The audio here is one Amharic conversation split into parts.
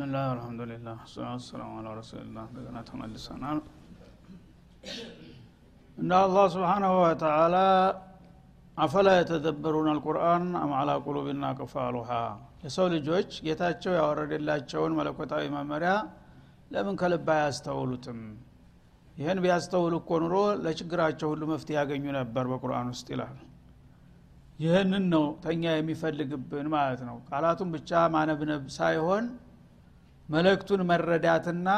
ብስምላህ አልሐምዱሊላህ ሰላቱ ሰላሙ አላ ረሱልላህ እንደገና ተመልሰናል እና አላህ ስብሓናሁ ወተላ አፈላ የተደበሩን አልቁርአን አም ቁሉብና ቅፋሉሃ የሰው ልጆች ጌታቸው ያወረደላቸውን መለኮታዊ መመሪያ ለምን ከልብ አያስተውሉትም? ይህን ቢያስተውሉ እኮ ኑሮ ለችግራቸው ሁሉ መፍትሄ ያገኙ ነበር በቁርአን ውስጥ ይላል። ይህንን ነው ተኛ የሚፈልግብን ማለት ነው። ቃላቱን ብቻ ማነብነብ ሳይሆን መልእክቱን መረዳትና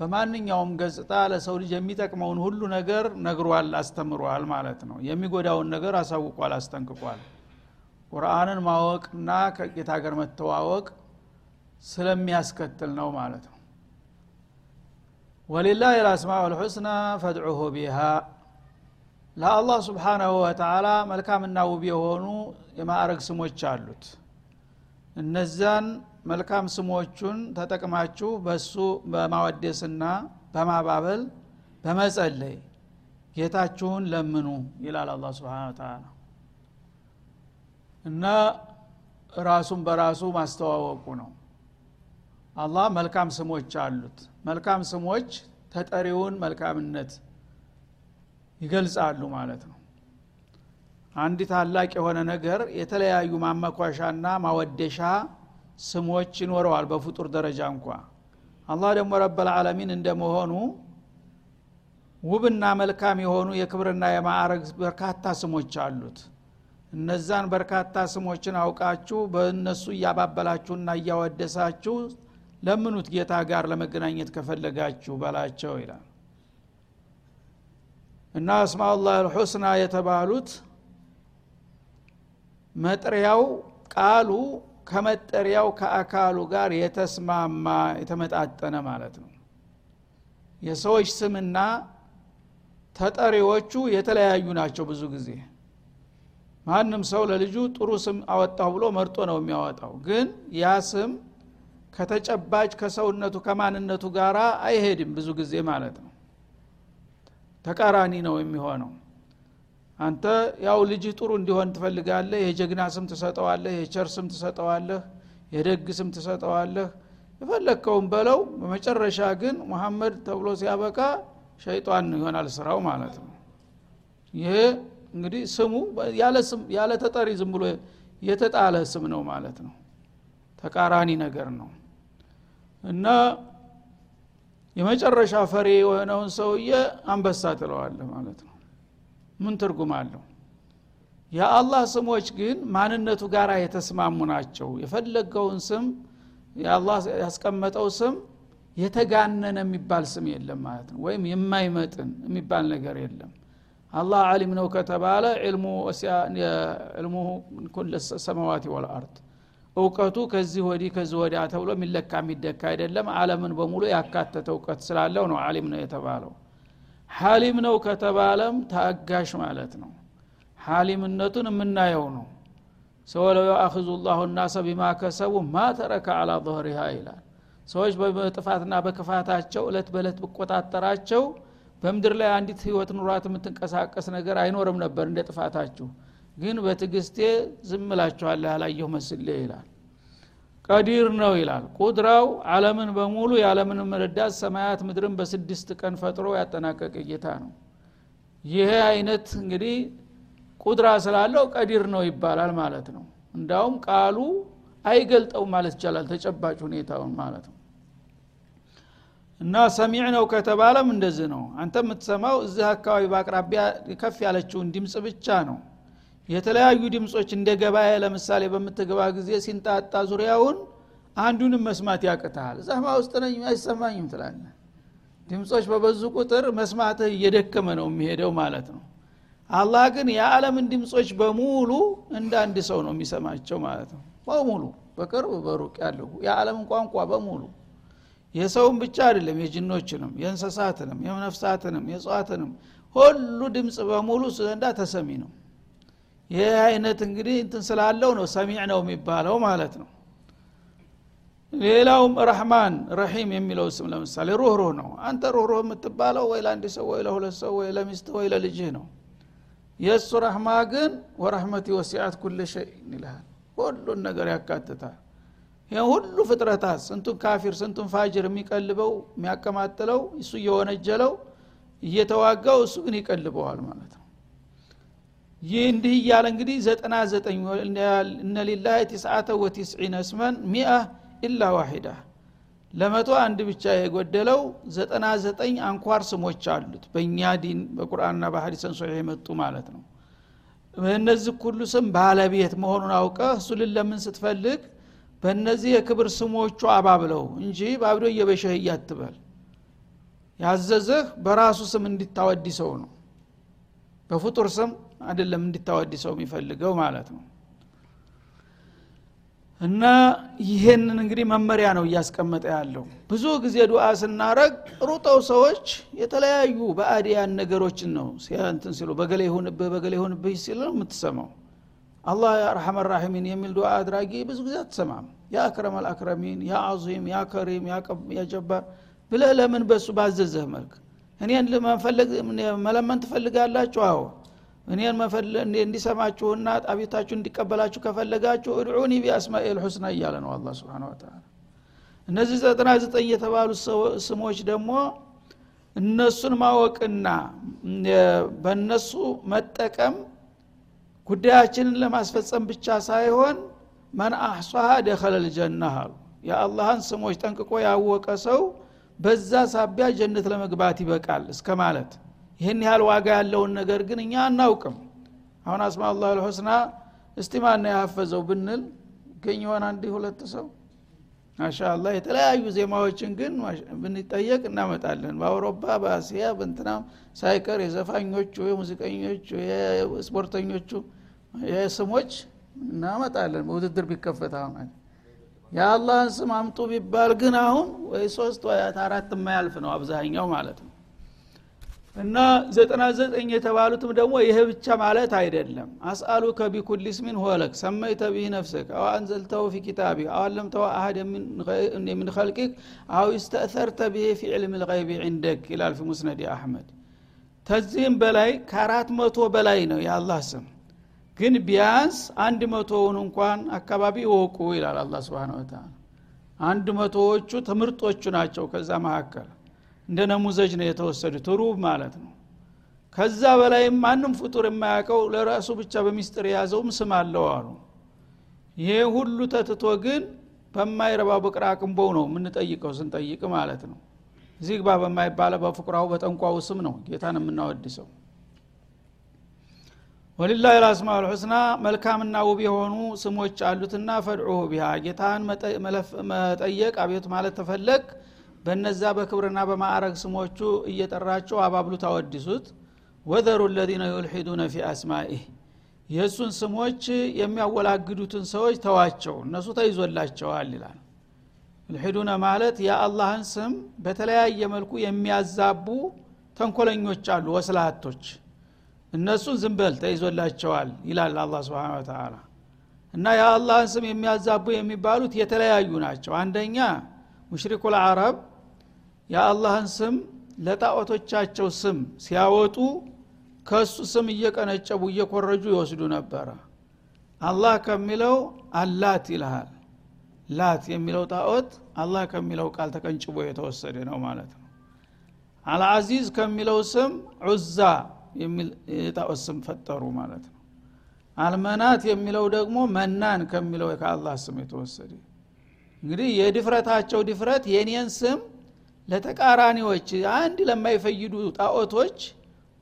በማንኛውም ገጽታ ለሰው ልጅ የሚጠቅመውን ሁሉ ነገር ነግሯል አስተምሯል ማለት ነው። የሚጎዳውን ነገር አሳውቋል አስጠንቅቋል። ቁርአንን ማወቅና ከጌታ ጋር መተዋወቅ ስለሚያስከትል ነው ማለት ነው። ወሊላህ ልአስማኡ ልሑስና ፈድዑሁ ቢሃ። ለአላህ ስብሓናሁ ወተላ መልካምና ውብ የሆኑ የማዕረግ ስሞች አሉት። እነዛን መልካም ስሞቹን ተጠቅማችሁ በሱ በማወደስና በማባበል በመጸለይ ጌታችሁን ለምኑ ይላል አላ ስብሓን ተላ እና ራሱን በራሱ ማስተዋወቁ ነው። አላህ መልካም ስሞች አሉት። መልካም ስሞች ተጠሪውን መልካምነት ይገልጻሉ ማለት ነው። አንድ ታላቅ የሆነ ነገር የተለያዩ ማመኳሻና ማወደሻ ስሞች ይኖረዋል በፍጡር ደረጃ እንኳ። አላህ ደግሞ ረበልዓለሚን እንደመሆኑ ውብና መልካም የሆኑ የክብርና የማዕረግ በርካታ ስሞች አሉት። እነዛን በርካታ ስሞችን አውቃችሁ በእነሱ እያባበላችሁና እያወደሳችሁ ለምኑት ጌታ ጋር ለመገናኘት ከፈለጋችሁ በላቸው ይላል። እና አስማኡላህ አልሑስና የተባሉት መጥሪያው ቃሉ ከመጠሪያው ከአካሉ ጋር የተስማማ የተመጣጠነ ማለት ነው። የሰዎች ስምና ተጠሪዎቹ የተለያዩ ናቸው ብዙ ጊዜ። ማንም ሰው ለልጁ ጥሩ ስም አወጣሁ ብሎ መርጦ ነው የሚያወጣው። ግን ያ ስም ከተጨባጭ ከሰውነቱ ከማንነቱ ጋር አይሄድም ብዙ ጊዜ ማለት ነው። ተቃራኒ ነው የሚሆነው አንተ ያው ልጅህ ጥሩ እንዲሆን ትፈልጋለህ የጀግና ስም ትሰጠዋለህ የቸር ስም ትሰጠዋለህ የደግ ስም ትሰጠዋለህ። የፈለግከውን በለው በመጨረሻ ግን ሙሐመድ ተብሎ ሲያበቃ ሸይጣን ይሆናል ስራው ማለት ነው። ይሄ እንግዲህ ስሙ ያለ ተጠሪ ዝም ብሎ የተጣለ ስም ነው ማለት ነው። ተቃራኒ ነገር ነው። እና የመጨረሻ ፈሪ የሆነውን ሰውዬ አንበሳ ትለዋለህ ማለት ነው ምን ትርጉም አለው? የአላህ ስሞች ግን ማንነቱ ጋር የተስማሙ ናቸው። የፈለገውን ስም የአላህ ያስቀመጠው ስም የተጋነነ የሚባል ስም የለም ማለት ነው። ወይም የማይመጥን የሚባል ነገር የለም። አላህ አሊም ነው ከተባለ ዕልሙ ኩል ሰማዋት ወልአርድ እውቀቱ ከዚህ ወዲህ ከዚህ ወዲያ ተብሎ የሚለካ የሚደካ አይደለም። አለምን በሙሉ ያካተተ እውቀት ስላለው ነው አሊም ነው የተባለው ሐሊም ነው ከተባለም ታጋሽ ማለት ነው። ሐሊምነቱን የምናየው ነው። ሰወለው አክዙ ላሁ ናሰ ቢማ ከሰቡ ማ ተረከ አላ ظهሪሃ ይላል። ሰዎች በጥፋትና በክፋታቸው እለት በእለት ብቆጣጠራቸው በምድር ላይ አንዲት ህይወት ኑሯት የምትንቀሳቀስ ነገር አይኖርም ነበር እንደ ጥፋታችሁ። ግን በትግስቴ ዝም ላችኋለህ ያላየሁ መስሌ ይላል ቀዲር ነው ይላል። ቁድራው አለምን በሙሉ የዓለምን ረዳት ሰማያት ምድርን በስድስት ቀን ፈጥሮ ያጠናቀቀ ጌታ ነው። ይሄ አይነት እንግዲህ ቁድራ ስላለው ቀዲር ነው ይባላል ማለት ነው። እንዳውም ቃሉ አይገልጠውም ማለት ይቻላል ተጨባጭ ሁኔታውን ማለት ነው። እና ሰሚዕ ነው ከተባለም እንደዚህ ነው። አንተ የምትሰማው እዚህ አካባቢ በአቅራቢያ ከፍ ያለችውን ድምፅ ብቻ ነው የተለያዩ ድምፆች እንደ ገበያ ለምሳሌ በምትገባ ጊዜ ሲንጣጣ ዙሪያውን አንዱንም መስማት ያቅትሃል። ዛማ ውስጥ ነኝ አይሰማኝም ትላለ ድምፆች በበዙ ቁጥር መስማትህ እየደከመ ነው የሚሄደው ማለት ነው። አላህ ግን የዓለምን ድምፆች በሙሉ እንደ አንድ ሰው ነው የሚሰማቸው ማለት ነው። በሙሉ በቅርብ በሩቅ ያለው የዓለምን ቋንቋ በሙሉ። የሰውን ብቻ አይደለም የጅኖችንም የእንስሳትንም የነፍሳትንም የእጽዋትንም ሁሉ ድምፅ በሙሉ ዘንዳ ተሰሚ ነው ይህ አይነት እንግዲህ እንትን ስላለው ነው ሰሚዕ ነው የሚባለው ማለት ነው። ሌላውም ረህማን ረሒም የሚለው ስም ለምሳሌ ሩህሩህ ነው። አንተ ሩህሩህ የምትባለው ወይ ለአንድ ሰው ወይ ለሁለት ሰው ወይ ለሚስት ወይ ለልጅህ ነው። የእሱ ረህማ ግን ወረህመቲ ወሲዓት ኩል ሸይን ይልሃል። ሁሉን ነገር ያካትታል። ይህ ሁሉ ፍጥረታት ስንቱን ካፊር ስንቱን ፋጅር የሚቀልበው የሚያቀማጥለው እሱ እየወነጀለው እየተዋጋው እሱ ግን ይቀልበዋል ማለት ነው ይህ እንዲህ እያለ እንግዲህ ዘጠና ዘጠኝ እነ ሊላህ ወቲስዒነ እስመን ሚአ ኢላ ዋሂዳ። ለመቶ አንድ ብቻ የጎደለው ዘጠና ዘጠኝ አንኳር ስሞች አሉት። በእኛ ዲን በቁርአንና በሀዲሰን ሶሒህ የመጡ ማለት ነው። በእነዚህ ሁሉ ስም ባለቤት መሆኑን አውቀ እሱ ልለምን ስትፈልግ በእነዚህ የክብር ስሞቹ አባብለው እንጂ ባብዶ እየበሸህ እያትበል። ያዘዘህ በራሱ ስም እንዲታወዲሰው ነው። በፍጡር ስም አይደለም እንዲታወዲሰው የሚፈልገው ማለት ነው። እና ይሄንን እንግዲህ መመሪያ ነው እያስቀመጠ ያለው። ብዙ ጊዜ ዱዓ ስናረግ ሩጠው ሰዎች የተለያዩ በአዲያን ነገሮችን ነው እንትን ሲሉ በገሌ ይሁንብህ በገሌ ይሁንብህ ሲል ነው የምትሰማው። አላህ አርሐመ ራሒሚን የሚል ዱዓ አድራጊ ብዙ ጊዜ አትሰማም። ያ አክረም አልአክረሚን ያ አዚም ያ ከሪም ያ ጀባር ብለህ ለምን በሱ ባዘዘህ መልክ? እኔን መለመን ትፈልጋላችሁ? አዎ እኔን እንዲሰማችሁና ጣቢታችሁ እንዲቀበላችሁ ከፈለጋችሁ እድዑኒ ቢአስማኤል ሑስና እያለ ነው አላ ስብን ወተላ እነዚህ ዘጠና ዘጠኝ የተባሉ ስሞች ደግሞ እነሱን ማወቅና በእነሱ መጠቀም ጉዳያችንን ለማስፈጸም ብቻ ሳይሆን መን አሕሷሃ ደኸለል ጀና አሉ። የአላህን ስሞች ጠንቅቆ ያወቀ ሰው በዛ ሳቢያ ጀነት ለመግባት ይበቃል እስከ ማለት ይህን ያህል ዋጋ ያለውን ነገር ግን እኛ አናውቅም። አሁን አስማ አላህ ልሑስና እስቲ ማና ያሐፈዘው ብንል ገኝ የሆን አንድ ሁለት ሰው? ማሻአላ የተለያዩ ዜማዎችን ግን ብንጠየቅ እናመጣለን። በአውሮፓ በአስያ በንትናም ሳይቀር የዘፋኞቹ የሙዚቀኞቹ የስፖርተኞቹ የስሞች እናመጣለን። በውድድር ቢከፈት አሁን የአላህን ስም አምጡ ቢባል ግን አሁን ወይ ሶስት ወይ አራት የማያልፍ ነው አብዛኛው ማለት ነው እና ዘጠና ዘጠኝ የተባሉትም ደግሞ ይህ ብቻ ማለት አይደለም። أسألك بكل اسم هو لك سميت به نفسك أو أنزلته في كتابك أو علمته أحدا من خلقك أو استأثرت به في علم الغيب عندك ይላል في مسند أحمد ተዚህም በላይ ከአራት መቶ በላይ ነው የአላህ ስም። ግን ቢያንስ አንድ መቶውን እንኳን አካባቢ ይወቁ ይላል አላ ስብን ወተላ አንድ መቶዎቹ ትምህርቶቹ ናቸው ከዛ መካከል እንደ ነሙዘጅ ነው የተወሰዱት ሩብ ማለት ነው። ከዛ በላይም ማንም ፍጡር የማያውቀው ለራሱ ብቻ በሚስጥር የያዘውም ስም አለው አሉ። ይሄ ሁሉ ተትቶ ግን በማይረባ በቅራ ቅንቦው ነው የምንጠይቀው ስንጠይቅ ማለት ነው። እዚህ ግባ በማይባለ በፍቁራው በጠንቋው ስም ነው ጌታን የምናወድሰው። ወሊላህ ልአስማ ልሑስና መልካምና ውብ የሆኑ ስሞች አሉትና ፈድዑሁ ቢሃ። ጌታን መጠየቅ አቤቱ ማለት ተፈለግ በነዛ በክብርና በማዕረግ ስሞቹ እየጠራቸው አባብሉ ታወድሱት። ወዘሩ ለዚነ ዩልሒዱነ ፊ አስማኢህ የእሱን ስሞች የሚያወላግዱትን ሰዎች ተዋቸው እነሱ ተይዞላቸዋል ይላል። ዩልሒዱነ ማለት የአላህን ስም በተለያየ መልኩ የሚያዛቡ ተንኮለኞች አሉ ወስላቶች። እነሱን ዝንበል ተይዞላቸዋል ይላል አላ ስብን ተላ እና የአላህን ስም የሚያዛቡ የሚባሉት የተለያዩ ናቸው። አንደኛ ሙሽሪኩ ልአረብ የአላህን ስም ለጣዖቶቻቸው ስም ሲያወጡ ከእሱ ስም እየቀነጨቡ እየኮረጁ ይወስዱ ነበረ። አላህ ከሚለው አላት ይልሃል። ላት የሚለው ጣዖት አላህ ከሚለው ቃል ተቀንጭቦ የተወሰደ ነው ማለት ነው። አልአዚዝ ከሚለው ስም ዑዛ የሚል የጣዖት ስም ፈጠሩ ማለት ነው። አልመናት የሚለው ደግሞ መናን ከሚለው ከአላህ ስም የተወሰደ። እንግዲህ የድፍረታቸው ድፍረት የኔን ስም ለተቃራኒዎች አንድ ለማይፈይዱ ጣዖቶች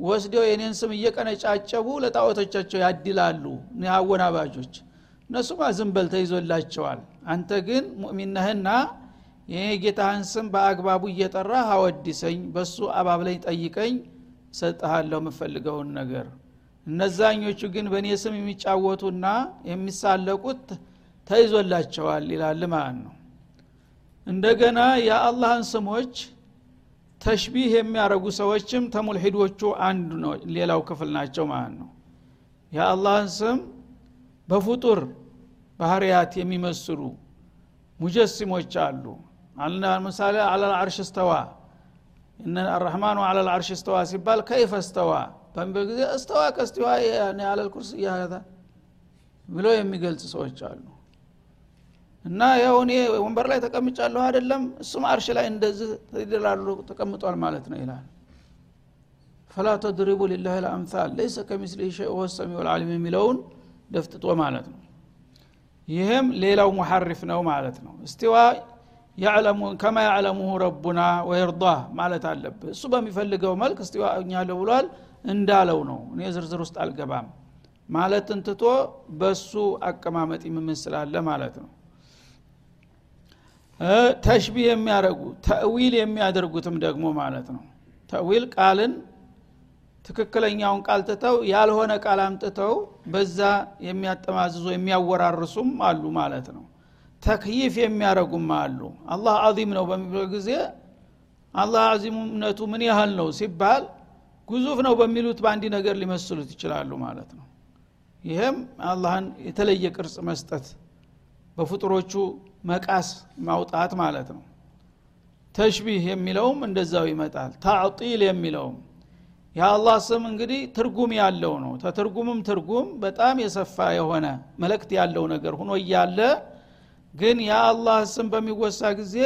ወስደው የኔን ስም እየቀነጫጨቡ ለጣዖቶቻቸው ያድላሉ። አወናባጆች እነሱማ ዝንበል ተይዞላቸዋል። አንተ ግን ሙእሚነህና የጌታህን ስም በአግባቡ እየጠራ አወድሰኝ በሱ አባብለኝ ጠይቀኝ ሰጥሃለሁ የምፈልገውን ነገር። እነዛኞቹ ግን በእኔ ስም የሚጫወቱና የሚሳለቁት ተይዞላቸዋል ይላል ማለት ነው እንደገና የአላህን ስሞች ተሽቢህ የሚያደረጉ ሰዎችም ተሙልሂዶቹ አንዱ ነው ሌላው ክፍል ናቸው ማለት ነው። የአላህን ስም በፍጡር ባህርያት የሚመስሉ ሙጀሲሞች አሉ። ምሳሌ አለልአርሽ እስተዋ አረሕማኑ አለ ልአርሽ እስተዋ ሲባል ከይፈ እስተዋ በሚበል ጊዜ እስተዋ ከስትዋ አለልኩርስ ብለው የሚገልጽ ሰዎች አሉ እና ያው እኔ ወንበር ላይ ተቀምጫለሁ አይደለም? እሱም አርሽ ላይ እንደዚህ ይደላሉ ተቀምጧል ማለት ነው ይላል። ፈላ ተድሪቡ ሊላህ ልአምሳል ለይሰ ከሚስሊህ ሸይ ወሰሚዑ ልዓሊም የሚለውን ደፍጥጦ ማለት ነው። ይህም ሌላው ሙሐሪፍ ነው ማለት ነው። እስቲዋ ያዕለሙ ከማ ያዕለሙሁ ረቡና ወይርዳህ ማለት አለብህ። እሱ በሚፈልገው መልክ እስቲዋ እኛለሁ ብሏል እንዳለው ነው። እኔ ዝርዝር ውስጥ አልገባም። ማለትን ትቶ በሱ አቀማመጥ ይምመስላለ ማለት ነው ተሽቢህ የሚያደርጉ ተእዊል የሚያደርጉትም ደግሞ ማለት ነው። ተእዊል ቃልን ትክክለኛውን ቃል ትተው ያልሆነ ቃል አምጥተው በዛ የሚያጠማዝዙ የሚያወራርሱም አሉ ማለት ነው። ተክይፍ የሚያደረጉም አሉ። አላህ አዚም ነው በሚለው ጊዜ አላህ አዚምነቱ ምን ያህል ነው ሲባል ግዙፍ ነው በሚሉት በአንድ ነገር ሊመስሉት ይችላሉ ማለት ነው። ይህም አላህን የተለየ ቅርጽ መስጠት በፍጡሮቹ መቃስ ማውጣት ማለት ነው። ተሽቢህ የሚለውም እንደዛው ይመጣል። ታዕጢል የሚለውም የአላህ ስም እንግዲህ ትርጉም ያለው ነው። ተትርጉምም ትርጉም በጣም የሰፋ የሆነ መልእክት ያለው ነገር ሁኖ እያለ ግን የአላህ ስም በሚወሳ ጊዜ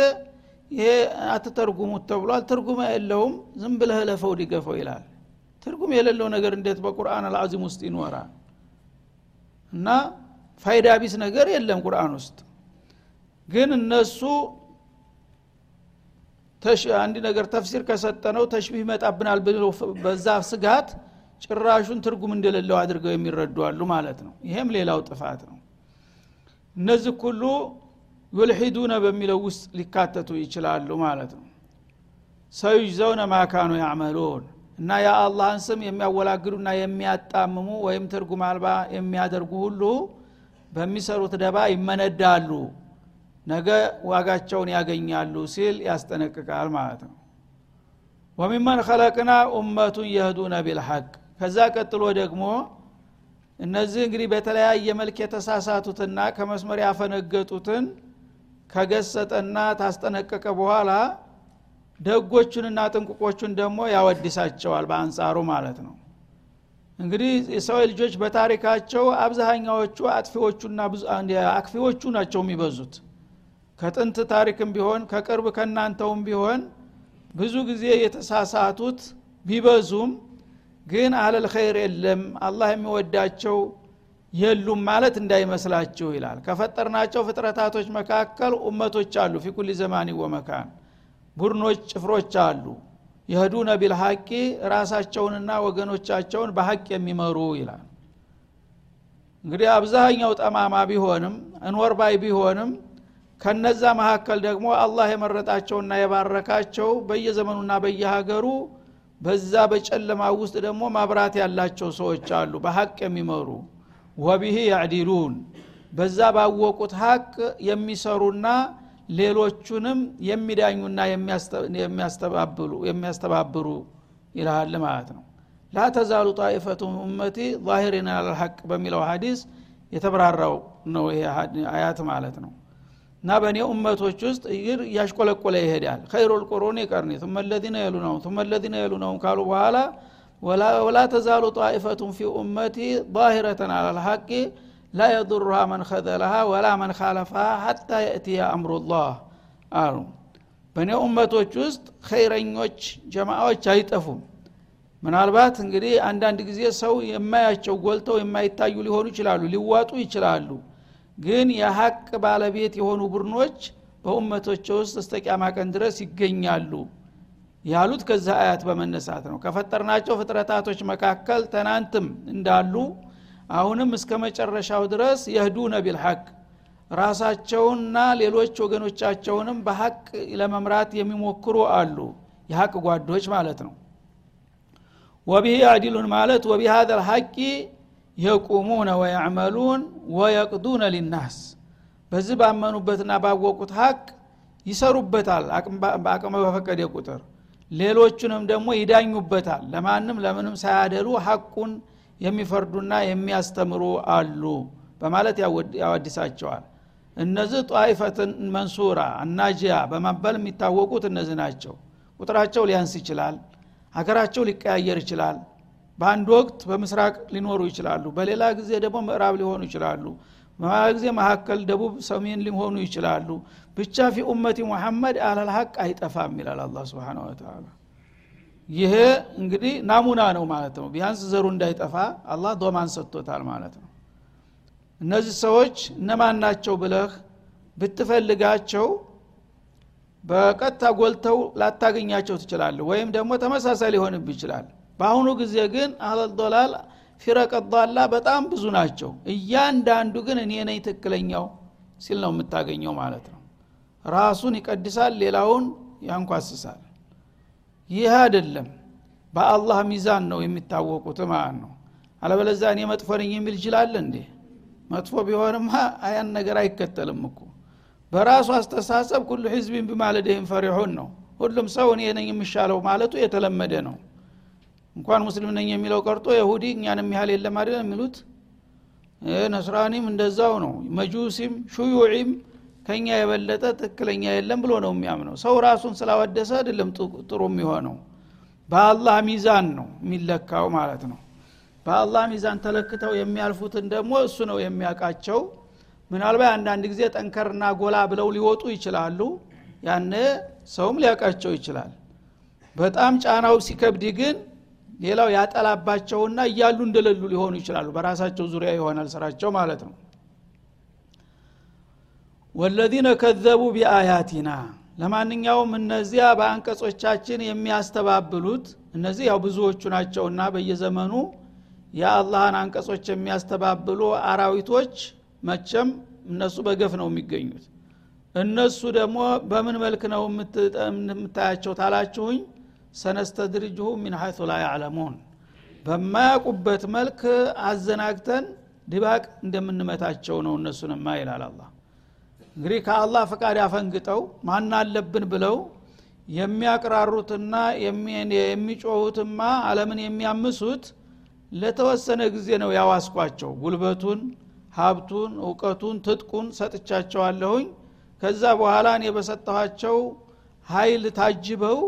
ይሄ አትተርጉሙት ተብሏል። ትርጉም የለውም። ዝም ብለህ ለፈው ዲገፈው ይላል። ትርጉም የሌለው ነገር እንዴት በቁርአን አልዓዚም ውስጥ ይኖራል? እና ፋይዳ ቢስ ነገር የለም ቁርአን ውስጥ። ግን እነሱ አንድ ነገር ተፍሲር ከሰጠነው ተሽቢህ ይመጣብናል በዛ ስጋት ጭራሹን ትርጉም እንደሌለው አድርገው የሚረዱ አሉ ማለት ነው። ይሄም ሌላው ጥፋት ነው። እነዚህ ሁሉ ዩልሒዱነ በሚለው ውስጥ ሊካተቱ ይችላሉ ማለት ነው። ሰዩጅዘውነ ማካኑ ያዕመሉን እና የአላህን ስም የሚያወላግዱና የሚያጣምሙ ወይም ትርጉም አልባ የሚያደርጉ ሁሉ በሚሰሩት ደባ ይመነዳሉ። ነገ ዋጋቸውን ያገኛሉ ሲል ያስጠነቅቃል ማለት ነው። ወሚመን ከለቅና ኡመቱን የህዱነ ቢልሐቅ። ከዛ ቀጥሎ ደግሞ እነዚህ እንግዲህ በተለያየ መልክ የተሳሳቱትና ከመስመር ያፈነገጡትን ከገሰጠና ታስጠነቀቀ በኋላ ደጎቹንና ጥንቁቆቹን ደግሞ ያወድሳቸዋል በአንጻሩ ማለት ነው እንግዲህ የሰው ልጆች በታሪካቸው አብዛኛዎቹ አጥፊዎቹና አክፊዎቹ ናቸው የሚበዙት። ከጥንት ታሪክም ቢሆን ከቅርብ ከእናንተውም ቢሆን ብዙ ጊዜ የተሳሳቱት ቢበዙም ግን على الخير የለም አላህ የሚወዳቸው የሉም ማለት እንዳይመስላችሁ ይላል። ከፈጠርናቸው ፍጥረታቶች መካከል ኡመቶች አሉ። في كل زمان ومكان ቡድኖች ጭፍሮች አሉ يهدون بالحق ራሳቸውንና ወገኖቻቸውን በሐቅ የሚመሩ ይላል። እንግዲህ አብዛኛው ጠማማ ቢሆንም እንወርባይ ቢሆንም ከነዛ መካከል ደግሞ አላህ የመረጣቸውና የባረካቸው በየዘመኑና በየሀገሩ በዛ በጨለማ ውስጥ ደግሞ ማብራት ያላቸው ሰዎች አሉ በሀቅ የሚመሩ። ወቢህ ያዕዲሉን በዛ ባወቁት ሀቅ የሚሰሩና ሌሎቹንም የሚዳኙና የሚያስተባብሉ የሚያስተባብሩ ይልሃል ማለት ነው ላ ተዛሉ ጣኢፈቱ ኡመቲ ዛሂሪን አለልሐቅ በሚለው ሀዲስ የተብራራው ነው ይሄ አያት ማለት ነው እና በእኔ ኡመቶች ውስጥ ይር እያሽቆለቆለ ይሄዳል ኸይሩ ልቁሩን ቀርኒ ثم الذين يلونهم ثم الذين يلونهم ካሉ በኋላ ወላ ተዛሉ ጣኢፈቱን ፊ ኡመቲ ظاهرة على الحق ላ የضሩሃ መን ከዘለሃ ወላ መን ካለፈሃ ሀታ የእትያ አምሩላህ አሉ። በእኔ ኡመቶች ውስጥ ኸይረኞች ጀማዎች አይጠፉም። ምናልባት እንግዲህ አንዳንድ ጊዜ ሰው የማያቸው ጎልተው የማይታዩ ሊሆኑ ይችላሉ ሊዋጡ ይችላሉ። ግን የሀቅ ባለቤት የሆኑ ቡድኖች በኡመቶች ውስጥ እስተቂያማ ቀን ድረስ ይገኛሉ ያሉት ከዛ አያት በመነሳት ነው። ከፈጠርናቸው ፍጥረታቶች መካከል ትናንትም እንዳሉ አሁንም እስከ መጨረሻው ድረስ የህዱነ ቢልሐቅ። ራሳቸውና ሌሎች ወገኖቻቸውንም በሀቅ ለመምራት የሚሞክሩ አሉ። የሀቅ ጓዶች ማለት ነው። ወቢህ አዲሉን ማለት ወቢህ ልሐቂ የቁሙነ ወያዕመሉን ወየቅዱነ ሊናስ። በዚህ ባመኑበትና ባወቁት ሀቅ ይሰሩበታል አቅመ በፈቀደ ቁጥር። ሌሎቹንም ደግሞ ይዳኙበታል። ለማንም ለምንም ሳያደሉ ሀቁን የሚፈርዱና የሚያስተምሩ አሉ በማለት ያወድሳቸዋል። እነዚህ ጧይፈትን መንሱራ አናጂያ በመባል የሚታወቁት እነዚህ ናቸው። ቁጥራቸው ሊያንስ ይችላል ሀገራቸው ሊቀያየር ይችላል በአንድ ወቅት በምስራቅ ሊኖሩ ይችላሉ በሌላ ጊዜ ደግሞ ምዕራብ ሊሆኑ ይችላሉ ጊዜ መካከል ደቡብ ሰሜን ሊሆኑ ይችላሉ። ብቻ ፊ ኡመቲ ሙሐመድ አለልሐቅ አይጠፋም ይላል አላ ስብን ወተላ ይሄ እንግዲህ ናሙና ነው ማለት ነው። ቢያንስ ዘሩ እንዳይጠፋ አላህ ዶማን ሰጥቶታል ማለት ነው። እነዚህ ሰዎች እነማን ናቸው ብለህ ብትፈልጋቸው በቀጥታ ጎልተው ላታገኛቸው ትችላለህ ወይም ደግሞ ተመሳሳይ ሊሆንብ ይችላል። በአሁኑ ጊዜ ግን አለዶላል ፊረቀዷላ በጣም ብዙ ናቸው። እያንዳንዱ ግን እኔ ነኝ ትክክለኛው ሲል ነው የምታገኘው ማለት ነው። ራሱን ይቀድሳል ሌላውን ያንኳስሳል ይህ አይደለም። በአላህ ሚዛን ነው የሚታወቁት ማለት ነው። አለበለዛ እኔ መጥፎ ነኝ የሚል ይችላል እንዴ? መጥፎ ቢሆንማ አያን ነገር አይከተልም እኮ። በራሱ አስተሳሰብ ኩሉ ህዝብን ቢማለደህም ፈሪሑን ነው። ሁሉም ሰው እኔ ነኝ የሚሻለው ማለቱ የተለመደ ነው። እንኳን ሙስሊም ነኝ የሚለው ቀርጦ የሁዲ እኛንም ያህል የለም አይደል የሚሉት? ነስራኒም እንደዛው ነው። መጁሲም ሹዩዒም ከኛ የበለጠ ትክክለኛ የለም ብሎ ነው የሚያምነው። ሰው ራሱን ስላወደሰ አይደለም ጥሩ የሚሆነው። በአላህ ሚዛን ነው የሚለካው ማለት ነው። በአላህ ሚዛን ተለክተው የሚያልፉትን ደግሞ እሱ ነው የሚያውቃቸው። ምናልባት አንዳንድ ጊዜ ጠንከርና ጎላ ብለው ሊወጡ ይችላሉ። ያነ ሰውም ሊያውቃቸው ይችላል። በጣም ጫናው ሲከብድ ግን ሌላው ያጠላባቸውና እያሉ እንደሌሉ ሊሆኑ ይችላሉ። በራሳቸው ዙሪያ ይሆናል ስራቸው ማለት ነው ወለዚነ ከዘቡ ቢአያቲና። ለማንኛውም እነዚያ በአንቀጾቻችን የሚያስተባብሉት እነዚህ ያው ብዙዎቹ ናቸውና በየዘመኑ የአላህን አንቀጾች የሚያስተባብሉ አራዊቶች መቸም እነሱ በገፍ ነው የሚገኙት። እነሱ ደግሞ በምን መልክ ነው የምታያቸው ታላችሁኝ? ሰነስተድርጅሁ ሚን ሐይቱ ላ ያዕለሙን። በማያውቁበት መልክ አዘናግተን ድባቅ እንደምንመታቸው ነው እነሱንማ ይላል አላ እንግዲህ ከአላህ ፈቃድ ያፈንግጠው ማን አለብን ብለው የሚያቅራሩትና የሚጮሁትማ አለምን የሚያምሱት ለተወሰነ ጊዜ ነው ያዋስኳቸው። ጉልበቱን ሀብቱን እውቀቱን ትጥቁን ሰጥቻቸዋለሁኝ። ከዛ በኋላ እኔ በሰጠኋቸው ሀይል ታጅበው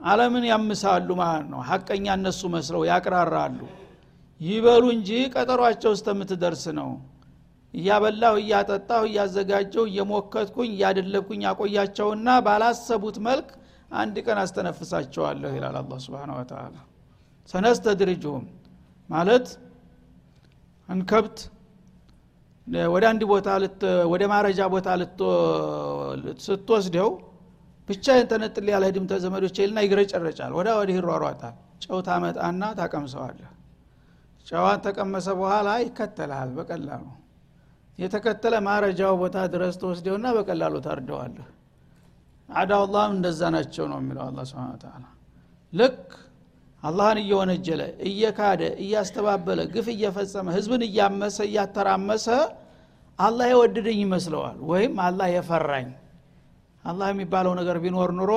አለምን ያምሳሉ ማለት ነው። ሀቀኛ እነሱ መስለው ያቅራራሉ። ይበሉ እንጂ ቀጠሯቸው እስተምትደርስ ነው እያበላሁ እያጠጣሁ እያዘጋጀው እየሞከትኩኝ እያደለብኩኝ ያቆያቸውና ባላሰቡት መልክ አንድ ቀን አስተነፍሳቸዋለሁ ይላል አላ ስብን ወተላ ሰነስተድርጅሁም ማለት አንከብት ወደ አንድ ቦታ ወደ ማረጃ ቦታ ስትወስደው ብቻ ተነጥል ያለ ህድም ተዘመዶች ይልና ይግረጨረጫል ወዳ ወዲህ ይሯሯጣል። ጨው ታመጣና ታቀምሰዋለህ። ጨዋን ተቀመሰ በኋላ ይከተልሃል በቀላሉ የተከተለ ማረጃው ቦታ ድረስ ተወስደውና በቀላሉ ታርደዋለህ አዳውላህም እንደዛ ናቸው ነው የሚለው አላ ስብን ተላ ልክ አላህን እየወነጀለ እየካደ እያስተባበለ ግፍ እየፈጸመ ህዝብን እያመሰ እያተራመሰ አላህ የወደደኝ ይመስለዋል ወይም አላህ የፈራኝ። አላህ የሚባለው ነገር ቢኖር ኑሮ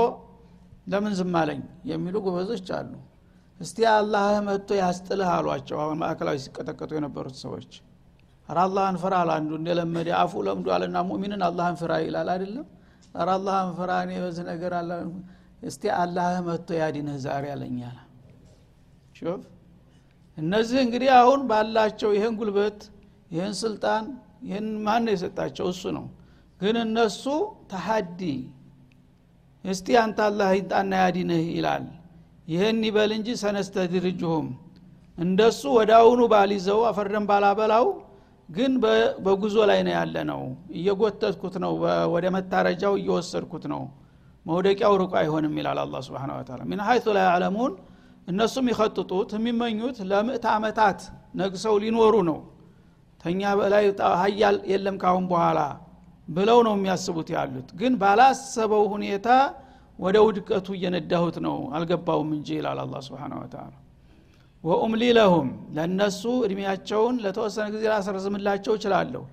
ለምን ዝም አለኝ የሚሉ ጎበዞች አሉ። እስቲ አላህ መጥቶ ያስጥልህ አሏቸው። አሁን ማዕከላዊ ሲቀጠቀጡ የነበሩት ሰዎች ኧረ አላህን ፍራ እንደለመደ አፉ ለምዶ አለና ሙሚንን አላህን ፍራ ይላል አይደለም? ኧረ አላህን እኔ በዚህ ነገር አለ። እስቲ አላህ መጥቶ ያዲንህ ዛሬ አለኛል ሹፍ? እነዚህ እንግዲህ አሁን ባላቸው ይህን ጉልበት ይህን ስልጣን ይህን ማን የሰጣቸው? እሱ ነው። ግን እነሱ ተሀዲ እስቲ አንተ አላህ ይጣና ያዲንህ ይላል። ይህን ይበል እንጂ ሰነስተድርጅሁም። እንደሱ አሁኑ ባሊዘው አፈርደን ባላበላው ግን በጉዞ ላይ ነው ያለ ነው እየጎተትኩት ነው ወደ መታረጃው እየወሰድኩት ነው። መውደቂያው ርቆ አይሆንም ይላል አላ ስብን ተላ ሚን ሀይቱ ላይ ያዕለሙን እነሱም ይኸጥጡት የሚመኙት ለምእት ዓመታት ነግሰው ሊኖሩ ነው። ተኛ በላይ ሀያል የለም ካሁን በኋላ ብለው ነው የሚያስቡት ያሉት። ግን ባላሰበው ሁኔታ ወደ ውድቀቱ እየነዳሁት ነው። አልገባውም እንጂ ይላል አላ ስብን ተላ ወኡምሊ ለሁም ለእነሱ እድሜያቸውን ለተወሰነ ጊዜ ላስረዝምላቸው እችላለሁ።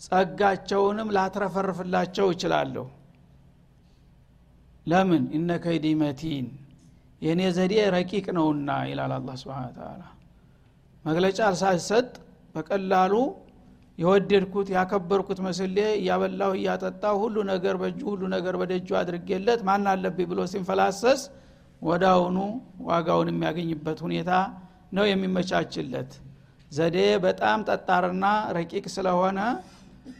ጸጋቸውንም ላትረፈርፍላቸው እችላለሁ። ለምን? እነ ከይዲ መቲን። የእኔ ዘዴ ረቂቅ ነውና ይላል አላ ስብን መግለጫ ሳይሰጥ በቀላሉ የወደድኩት ያከበርኩት መስሌ እያበላሁ እያጠጣሁ ሁሉ ነገር በእጁ ሁሉ ነገር በደጁ አድርጌለት ማን አለብኝ ብሎ ሲንፈላሰስ ወዳውኑ ዋጋውን የሚያገኝበት ሁኔታ ነው የሚመቻችለት። ዘዴ በጣም ጠጣርና ረቂቅ ስለሆነ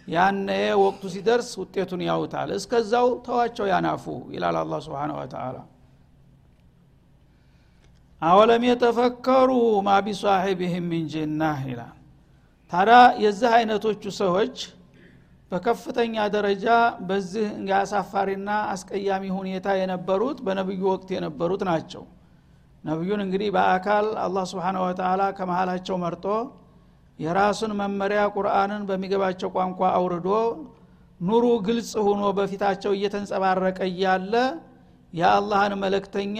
ያነ ወቅቱ ሲደርስ ውጤቱን ያውታል። እስከዛው ተዋቸው ያናፉ ይላል አላ ስብን ወተላ አወለም የተፈከሩ ማ ቢሳሒብህም ሚን ጅናህ ይላል። ታዲያ የዚህ አይነቶቹ ሰዎች በከፍተኛ ደረጃ በዚህ አሳፋሪና አስቀያሚ ሁኔታ የነበሩት በነቢዩ ወቅት የነበሩት ናቸው ነቢዩን እንግዲህ በአካል አላህ ስብሓን ወተላ ከመሃላቸው መርጦ የራሱን መመሪያ ቁርአንን በሚገባቸው ቋንቋ አውርዶ ኑሩ ግልጽ ሁኖ በፊታቸው እየተንጸባረቀ እያለ የአላህን መለክተኛ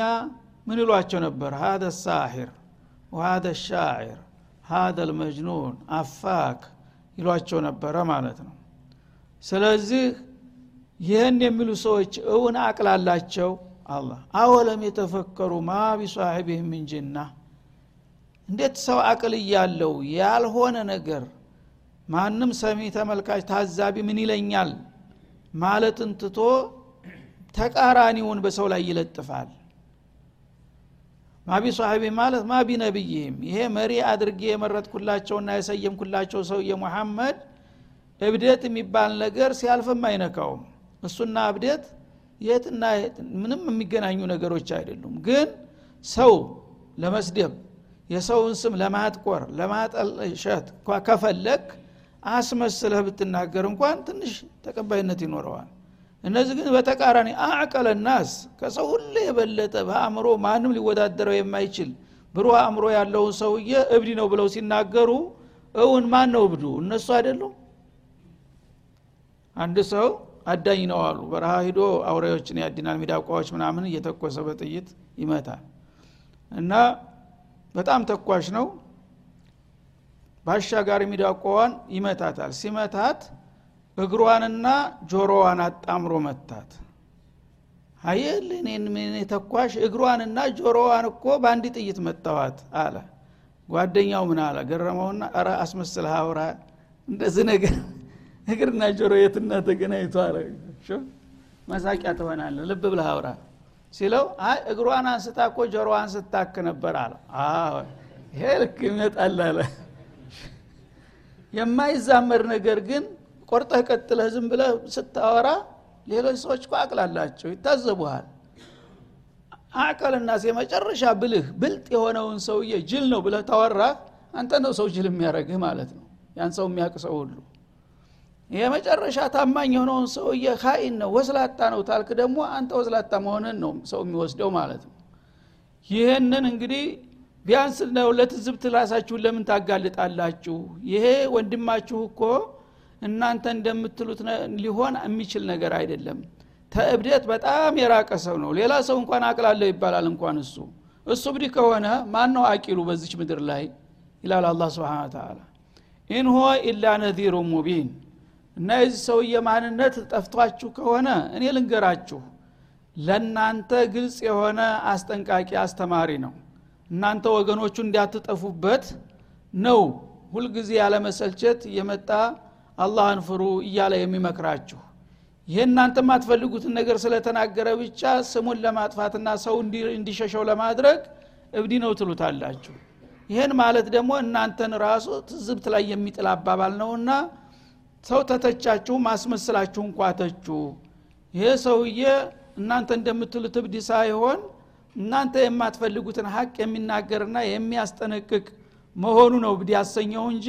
ምን ይሏቸው ነበር? ሀደ ሳሒር ወሀደ ሻዒር ሀደ ልመጅኑን አፋክ ይሏቸው ነበረ ማለት ነው። ስለዚህ ይህን የሚሉ ሰዎች እውን አቅላላቸው አላህ አወለም የተፈከሩ ማ ቢሳሒብህም ምን እንዴት ሰው አቅል እያለው ያልሆነ ነገር ማንም ሰሚ ተመልካች ታዛቢ ምን ይለኛል? ማለትን ትቶ ተቃራኒውን በሰው ላይ ይለጥፋል። ማቢ ሷሒቢ ማለት ማቢ ነቢይህም ይሄ መሪ አድርጌ የመረጥኩላቸውና የሰየምኩላቸው ሰውዬ ሙሐመድ እብደት የሚባል ነገር ሲያልፍም አይነካውም። እሱና እብደት የትና ምንም የሚገናኙ ነገሮች አይደሉም። ግን ሰው ለመስደብ የሰውን ስም ለማጥቆር ለማጠልሸት ከፈለግ አስመስለህ ብትናገር እንኳን ትንሽ ተቀባይነት ይኖረዋል። እነዚህ ግን በተቃራኒ አዕቀለ ናስ ከሰው ሁሉ የበለጠ በአእምሮ ማንም ሊወዳደረው የማይችል ብሩህ አእምሮ ያለውን ሰውዬ እብዲ ነው ብለው ሲናገሩ እውን ማን ነው እብዱ? እነሱ አይደሉም? አንድ ሰው አዳኝ ነው አሉ። በረሃ ሂዶ አውሬዎችን ያድናል ሚዳቋዎች ምናምን እየተኮሰ በጥይት ይመታል። እና በጣም ተኳሽ ነው። ባሻጋሪ ሚዳቋዋን ይመታታል። ሲመታት እግሯንና ጆሮዋን አጣምሮ መታት። አየል እኔን ተኳሽ? እግሯንና ጆሮዋን እኮ በአንድ ጥይት መታዋት አለ። ጓደኛው ምን አለ? ገረመውና ረ አስመስልህ አውራ። እንደዚህ ነገር እግርና ጆሮ የትና ተገናኝቶ አለ መሳቂያ ትሆናለ ልብ ብለህ አውራ ሲለው አይ እግሯን አንስታ እኮ ጆሮዋን ስታክ ነበር አለ ይሄ ልክ ይመጣል አለ። የማይዛመድ ነገር ግን ቆርጠህ ቀጥለህ ዝም ብለህ ስታወራ ሌሎች ሰዎች እኮ አቅላላቸው ይታዘቡሃል። አቀልናስ የመጨረሻ ብልህ ብልጥ የሆነውን ሰውዬ ጅል ነው ብለህ ታወራህ አንተ ነው ሰው ጅል የሚያደረግህ ማለት ነው። ያን ሰው የሚያውቅ ሰው ሁሉ የመጨረሻ ታማኝ የሆነውን ሰውዬ ካኢን ነው ወስላታ ነው ታልክ ደግሞ አንተ ወስላታ መሆንን ነው ሰው የሚወስደው ማለት ነው። ይህንን እንግዲህ ቢያንስ ነው ለትዝብት ራሳችሁን ለምን ታጋልጣላችሁ? ይሄ ወንድማችሁ እኮ እናንተ እንደምትሉት ሊሆን የሚችል ነገር አይደለም። ተእብደት በጣም የራቀ ሰው ነው። ሌላ ሰው እንኳን አቅላለሁ ይባላል እንኳን እሱ። እሱ ብዲ ከሆነ ማን ነው አቂሉ በዚች ምድር ላይ? ይላል አላ ስብን ተላ ኢንሆ ኢላ ነዚሩ ሙቢን እና የዚህ ሰውዬ ማንነት ጠፍቷችሁ ከሆነ እኔ ልንገራችሁ ለእናንተ ግልጽ የሆነ አስጠንቃቂ አስተማሪ ነው። እናንተ ወገኖቹ እንዲያትጠፉበት ነው ሁልጊዜ ያለመሰልቸት እየመጣ አላህን ፍሩ እያለ የሚመክራችሁ። ይህ እናንተ የማትፈልጉትን ነገር ስለተናገረ ብቻ ስሙን ለማጥፋትና ሰው እንዲሸሸው ለማድረግ እብዲ ነው ትሉታላችሁ። ይህን ማለት ደግሞ እናንተን ራሱ ትዝብት ላይ የሚጥል አባባል ነውና ሰው ተተቻችሁ ማስመስላችሁ እንኳ ተቹ ይሄ ሰውዬ እናንተ እንደምትሉት እብድ ሳይሆን እናንተ የማትፈልጉትን ሀቅ የሚናገርና የሚያስጠነቅቅ መሆኑ ነው እብድ ያሰኘው እንጂ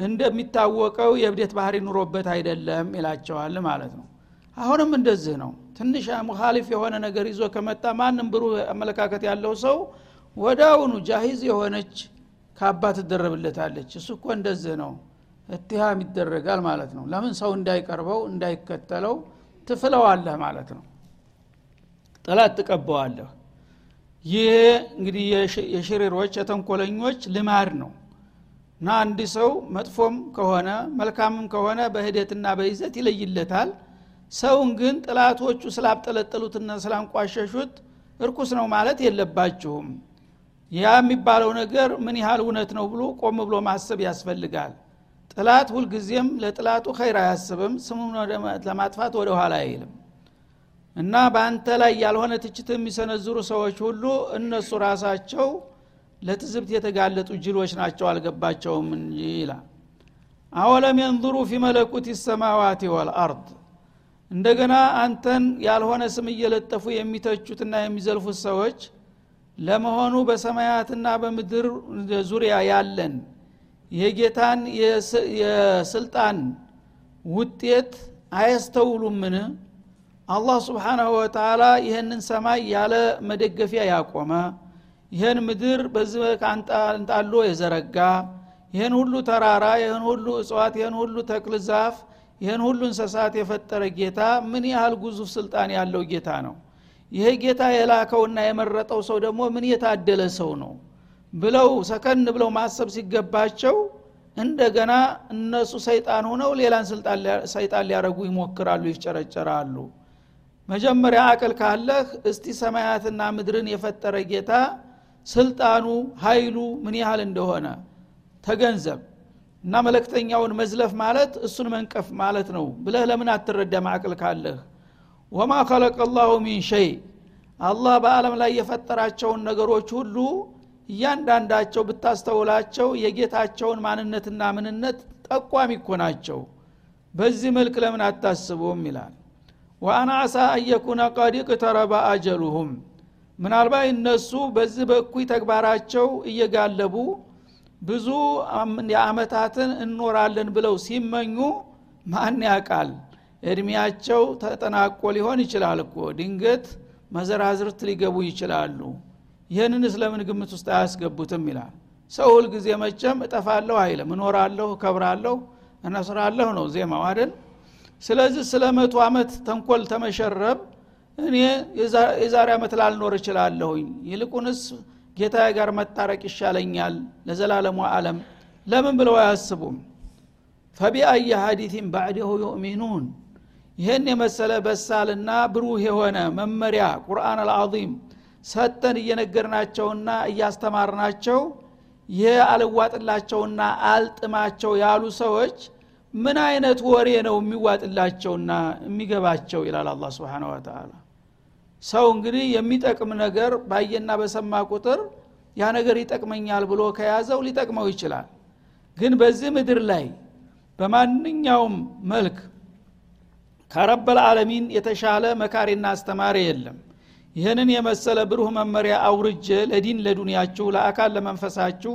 እንደሚታወቀው የእብደት ባህሪ ኑሮበት አይደለም ይላቸዋል ማለት ነው። አሁንም እንደዚህ ነው። ትንሽ ሙካሊፍ የሆነ ነገር ይዞ ከመጣ ማንም ብሩህ አመለካከት ያለው ሰው ወዳውኑ ጃሂዝ የሆነች ካባ ትደረብለታለች። እሱ እኮ እንደዚህ ነው እትሃም ይደረጋል ማለት ነው። ለምን? ሰው እንዳይቀርበው እንዳይከተለው ትፍለዋለህ ማለት ነው። ጥላት ትቀበዋለህ። ይህ እንግዲህ የሽሪሮች የተንኮለኞች ልማድ ነው። እና አንድ ሰው መጥፎም ከሆነ መልካምም ከሆነ በሂደትና በይዘት ይለይለታል። ሰውን ግን ጥላቶቹ ስላብጠለጠሉትና ስላንቋሸሹት እርኩስ ነው ማለት የለባችሁም። ያ የሚባለው ነገር ምን ያህል እውነት ነው ብሎ ቆም ብሎ ማሰብ ያስፈልጋል ጥላት ሁልጊዜም ለጥላቱ ኸይር አያስብም ስሙን ለማጥፋት ወደ ኋላ አይልም። እና በአንተ ላይ ያልሆነ ትችት የሚሰነዝሩ ሰዎች ሁሉ እነሱ ራሳቸው ለትዝብት የተጋለጡ ጅሎች ናቸው አልገባቸውም እንጂ ይላል። አወለም የንظሩ ፊ መለኩት ሰማዋት ወልአርድ እንደገና አንተን ያልሆነ ስም እየለጠፉ የሚተቹትና የሚዘልፉት ሰዎች ለመሆኑ በሰማያትና በምድር ዙሪያ ያለን የጌታን የስልጣን ውጤት አያስተውሉምን? አላህ ስብሓናሁ ወተላ ይህንን ሰማይ ያለ መደገፊያ ያቆመ ይህን ምድር በዚህ አንጣሎ የዘረጋ ይህን ሁሉ ተራራ ይህን ሁሉ እጽዋት ይህን ሁሉ ተክል ዛፍ ይህን ሁሉ እንስሳት የፈጠረ ጌታ ምን ያህል ጉዙፍ ስልጣን ያለው ጌታ ነው? ይሄ ጌታ የላከውና የመረጠው ሰው ደግሞ ምን የታደለ ሰው ነው ብለው ሰከን ብለው ማሰብ ሲገባቸው እንደገና እነሱ ሰይጣን ሆነው ሌላን ሰይጣን ሊያረጉ ይሞክራሉ ይፍጨረጨራሉ። መጀመሪያ አቅል ካለህ እስቲ ሰማያትና ምድርን የፈጠረ ጌታ ስልጣኑ ኃይሉ ምን ያህል እንደሆነ ተገንዘብ እና መለክተኛውን መዝለፍ ማለት እሱን መንቀፍ ማለት ነው ብለህ ለምን አትረዳም? አቅል ካለህ ወማ ከለቀ ላሁ ሚን ሸይ። አላህ በአለም ላይ የፈጠራቸውን ነገሮች ሁሉ እያንዳንዳቸው ብታስተውላቸው የጌታቸውን ማንነትና ምንነት ጠቋሚ እኮ ናቸው። በዚህ መልክ ለምን አታስቡም? ይላል። ወአና አሳ አየኩነ ቀድ ቅተረበ አጀሉሁም። ምናልባት እነሱ በዚህ በእኩይ ተግባራቸው እየጋለቡ ብዙ የአመታትን እንኖራለን ብለው ሲመኙ ማን ያቃል እድሜያቸው ተጠናቆ ሊሆን ይችላል እኮ። ድንገት መዘራዝርት ሊገቡ ይችላሉ ይህንን ስለምን ግምት ውስጥ አያስገቡትም? ይላል። ሰው ሁልጊዜ መቸም እጠፋለሁ አይልም እኖራለሁ እከብራለሁ እነስራለሁ ነው ዜማው አይደል? ስለዚህ ስለ መቶ ዓመት ተንኮል ተመሸረብ እኔ የዛሬ ዓመት ላልኖር እችላለሁኝ። ይልቁንስ ጌታ ጋር መታረቅ ይሻለኛል ለዘላለሙ አለም። ለምን ብለው አያስቡም? ፈቢአየ ሀዲቲን ባዕድሁ ዩእሚኑን። ይህን የመሰለ በሳልና ብሩህ የሆነ መመሪያ ቁርአን አልዓظም ሰጠን እየነገርናቸውና እያስተማርናቸው ይህ አልዋጥላቸውና አልጥማቸው ያሉ ሰዎች ምን አይነት ወሬ ነው የሚዋጥላቸውና የሚገባቸው? ይላል አላ ስብን ወተላ ሰው እንግዲህ የሚጠቅም ነገር ባየና በሰማ ቁጥር ያ ነገር ይጠቅመኛል ብሎ ከያዘው ሊጠቅመው ይችላል። ግን በዚህ ምድር ላይ በማንኛውም መልክ ከረበል ዓለሚን የተሻለ መካሪና አስተማሪ የለም ይህንን የመሰለ ብሩህ መመሪያ አውርጀ ለዲን ለዱንያችሁ ለአካል ለመንፈሳችሁ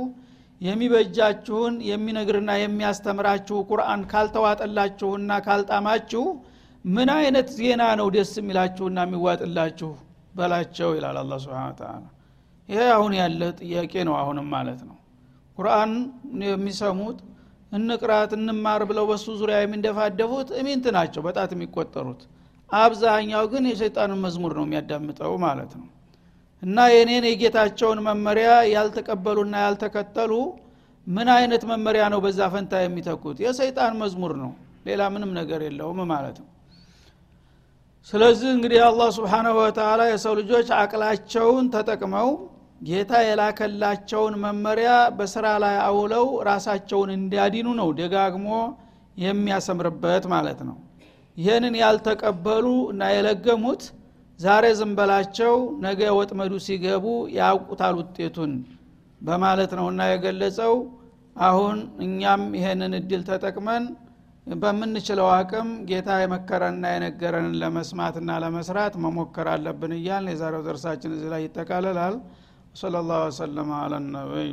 የሚበጃችሁን የሚነግርና የሚያስተምራችሁ ቁርአን ካልተዋጠላችሁና ካልጣማችሁ ምን አይነት ዜና ነው ደስ የሚላችሁና የሚዋጥላችሁ በላቸው ይላል አላ ስብን ተላ ይሄ አሁን ያለ ጥያቄ ነው አሁንም ማለት ነው። ቁርአን የሚሰሙት እንቅራት እንማር ብለው በሱ ዙሪያ የሚንደፋደፉት እሚንት ናቸው በጣት የሚቆጠሩት አብዛኛው ግን የሸይጣንን መዝሙር ነው የሚያዳምጠው ማለት ነው። እና የኔን የጌታቸውን መመሪያ ያልተቀበሉና ያልተከተሉ ምን አይነት መመሪያ ነው በዛ ፈንታ የሚተኩት? የሰይጣን መዝሙር ነው። ሌላ ምንም ነገር የለውም ማለት ነው። ስለዚህ እንግዲህ አላህ ስብሓናሁ ወተላ የሰው ልጆች አቅላቸውን ተጠቅመው ጌታ የላከላቸውን መመሪያ በስራ ላይ አውለው ራሳቸውን እንዲያዲኑ ነው ደጋግሞ የሚያሰምርበት ማለት ነው ይህንን ያልተቀበሉ እና የለገሙት ዛሬ ዝንበላቸው ነገ ወጥመዱ ሲገቡ ያውቁታል ውጤቱን በማለት ነው እና የገለጸው። አሁን እኛም ይህንን እድል ተጠቅመን በምንችለው አቅም ጌታ የመከረንና የነገረንን ለመስማትና ለመስራት መሞከር አለብን እያል የዛሬው ደርሳችን እዚህ ላይ ይጠቃለላል። ወሰለ ላሁ ወሰለማ አለነቢይ